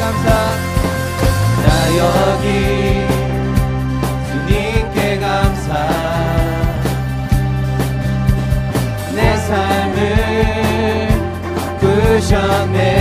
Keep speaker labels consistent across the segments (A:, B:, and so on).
A: 감사. 나 여기 주님께 감사. 내 삶을 꾸셨네.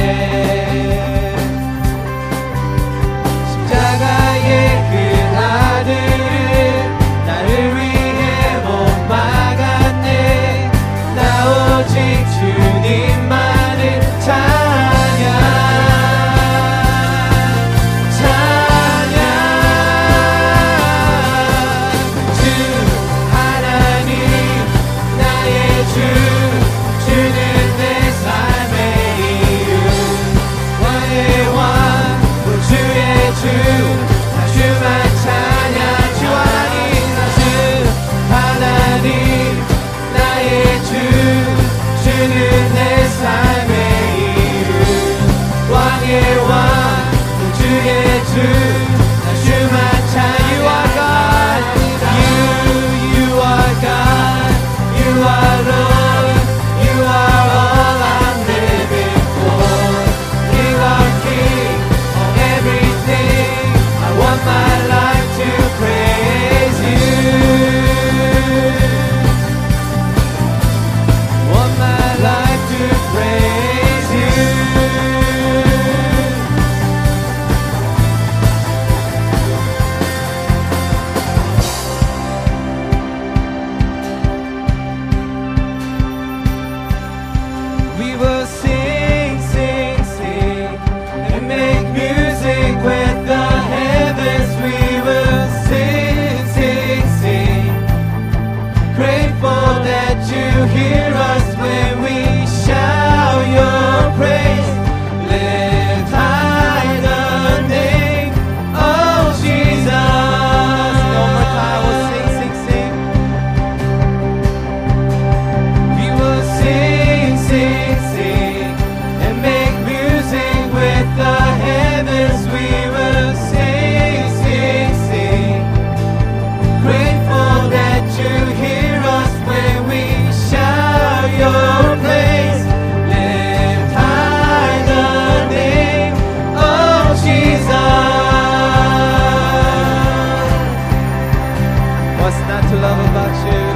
A: to love about you.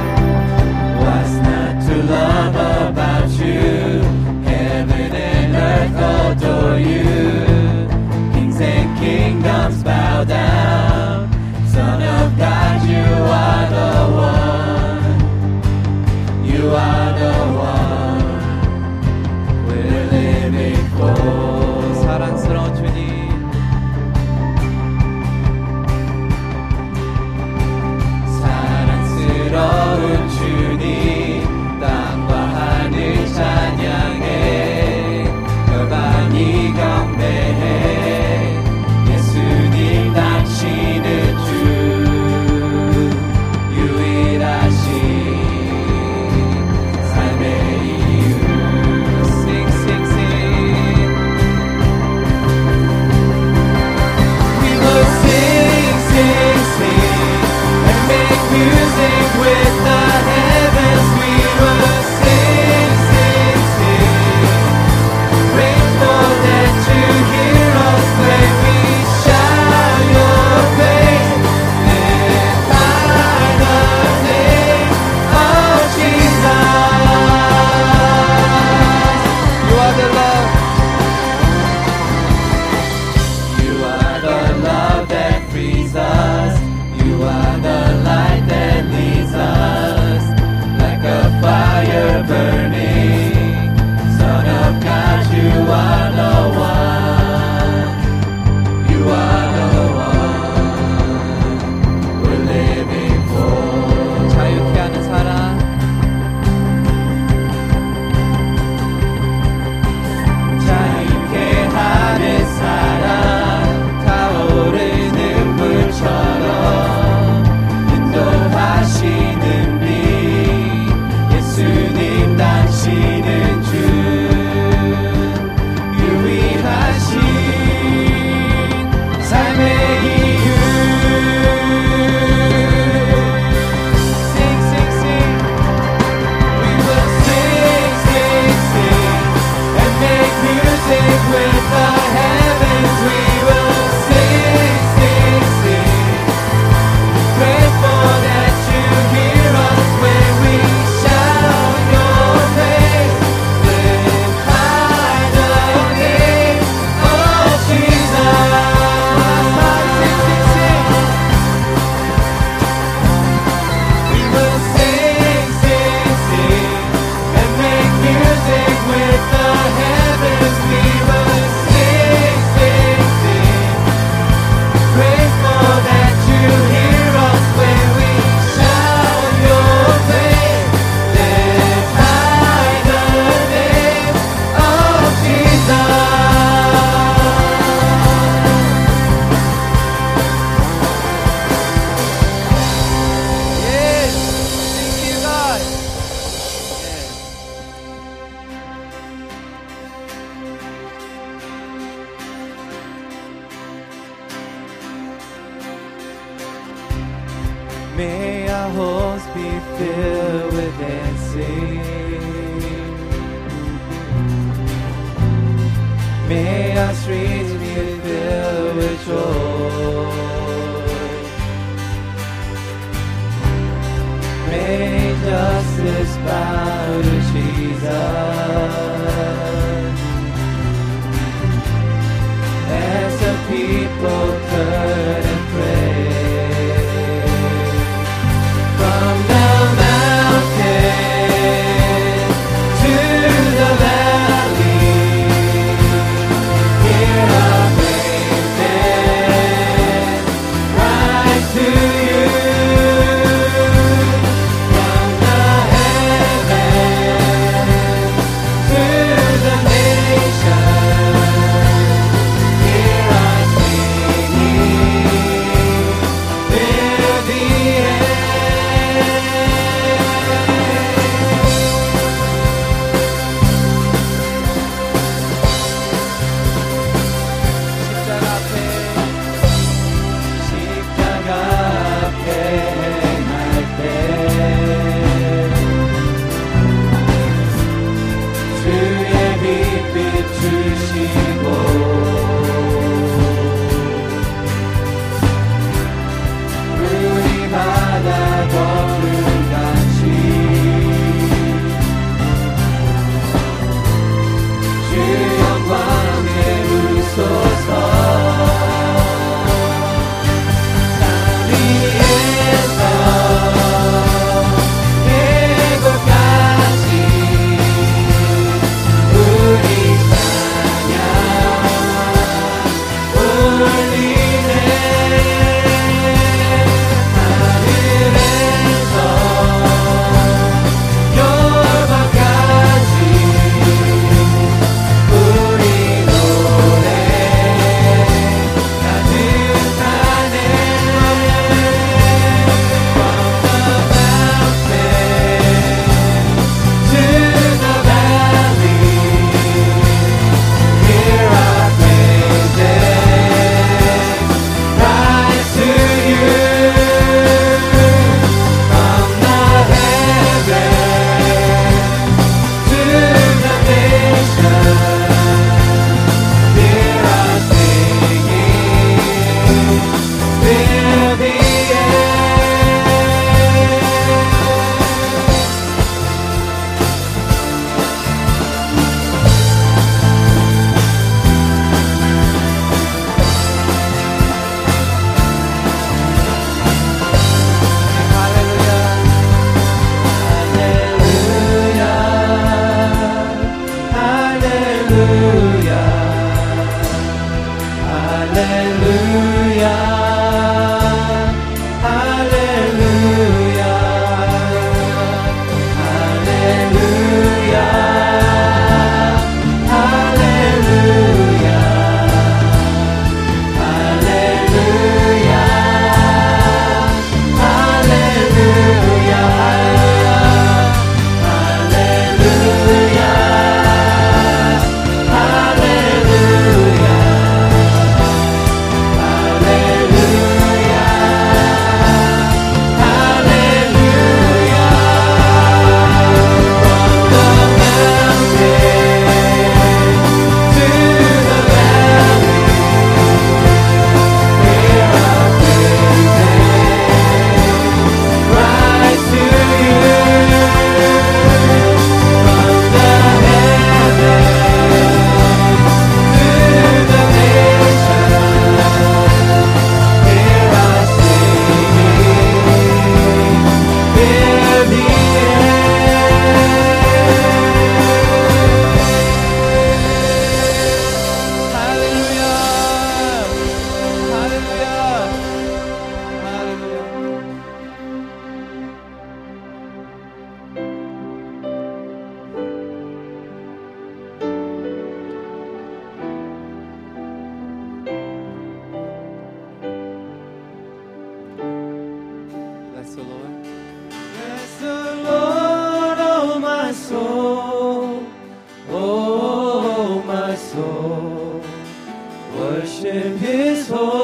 A: Worship His holy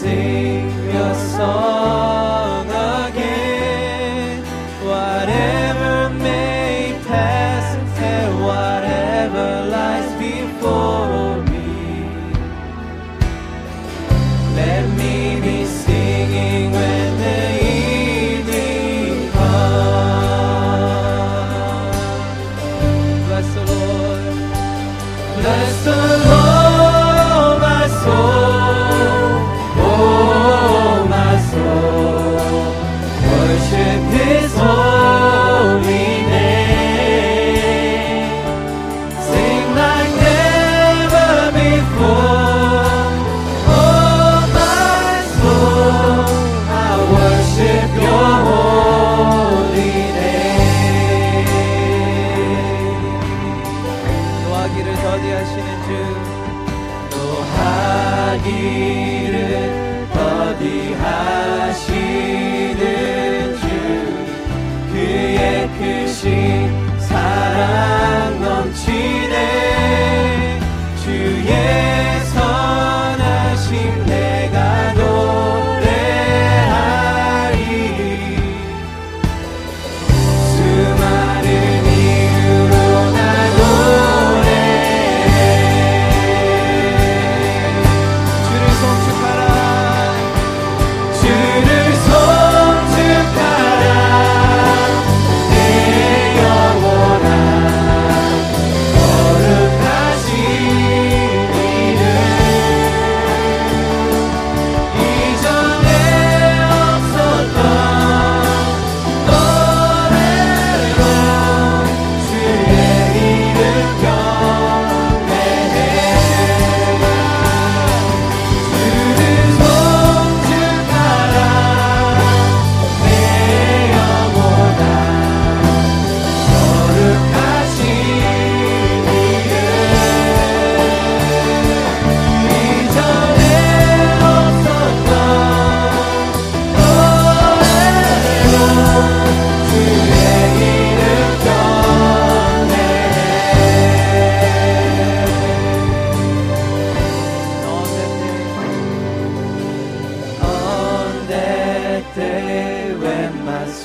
A: sing your song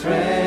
A: friend.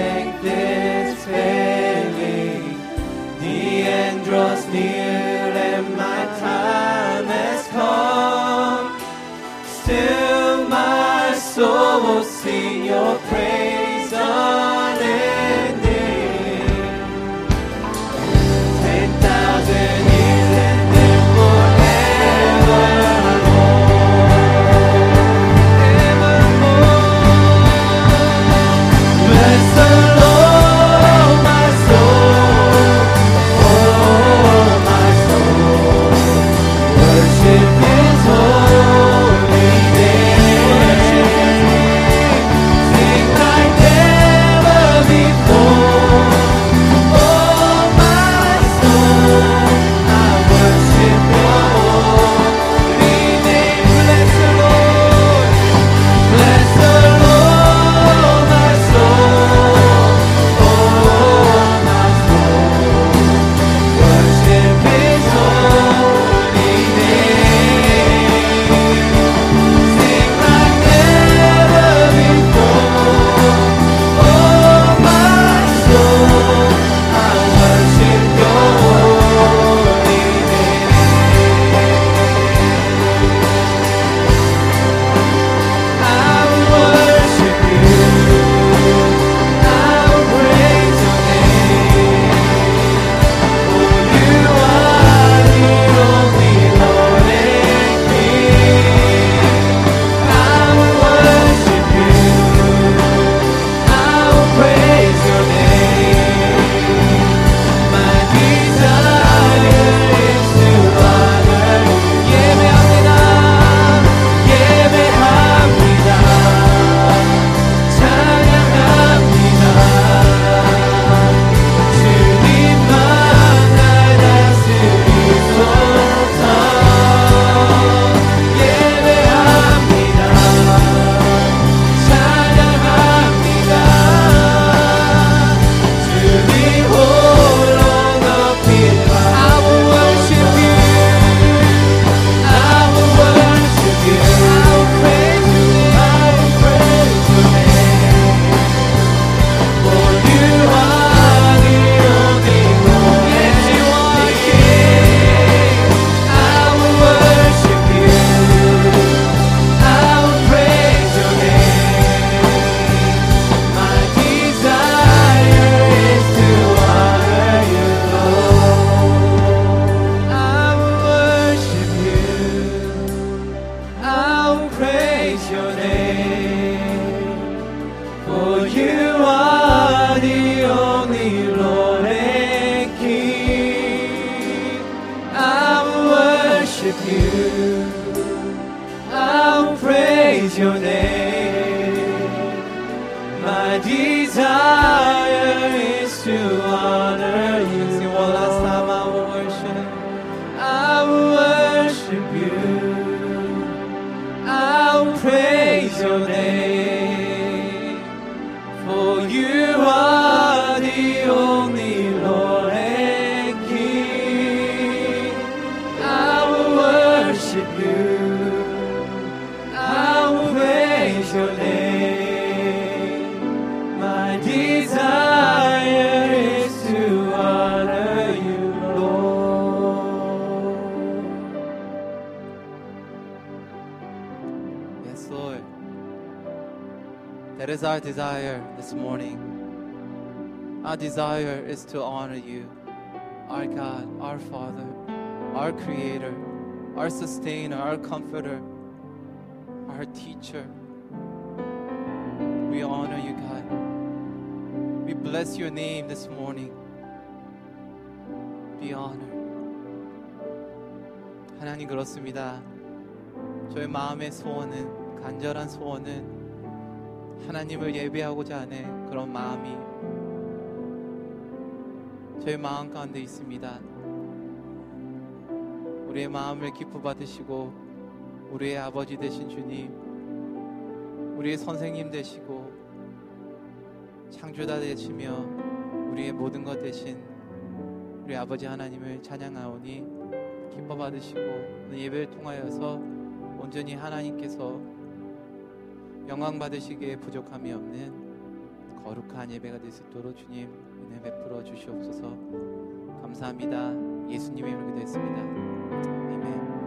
A: Desire is to honor
B: That is our desire this morning. Our desire is to honor you, our God, our Father, our Creator, our Sustainer, our Comforter, our Teacher. We honor you, God. We bless your name this morning. Be honored. 하나님 그렇습니다. 저의 마음의 소원은 간절한 소원은 하나님을 예배하고자 하는 그런 마음이 저의 마음 가운데 있습니다. 우리의 마음을 기뻐 받으시고 우리의 아버지 되신 주님, 우리의 선생님 되시고 창조자 되시며 우리의 모든 것 되신 우리 아버지 하나님을 찬양하오니 기뻐 받으시고 예배를 통하여서 온전히 하나님께서 영광 받으시기에 부족함이 없는 거룩한 예배가 될 수 있도록 주님 은혜 베풀어 주시옵소서. 감사합니다. 예수님의 이름으로 기도했습니다. 아멘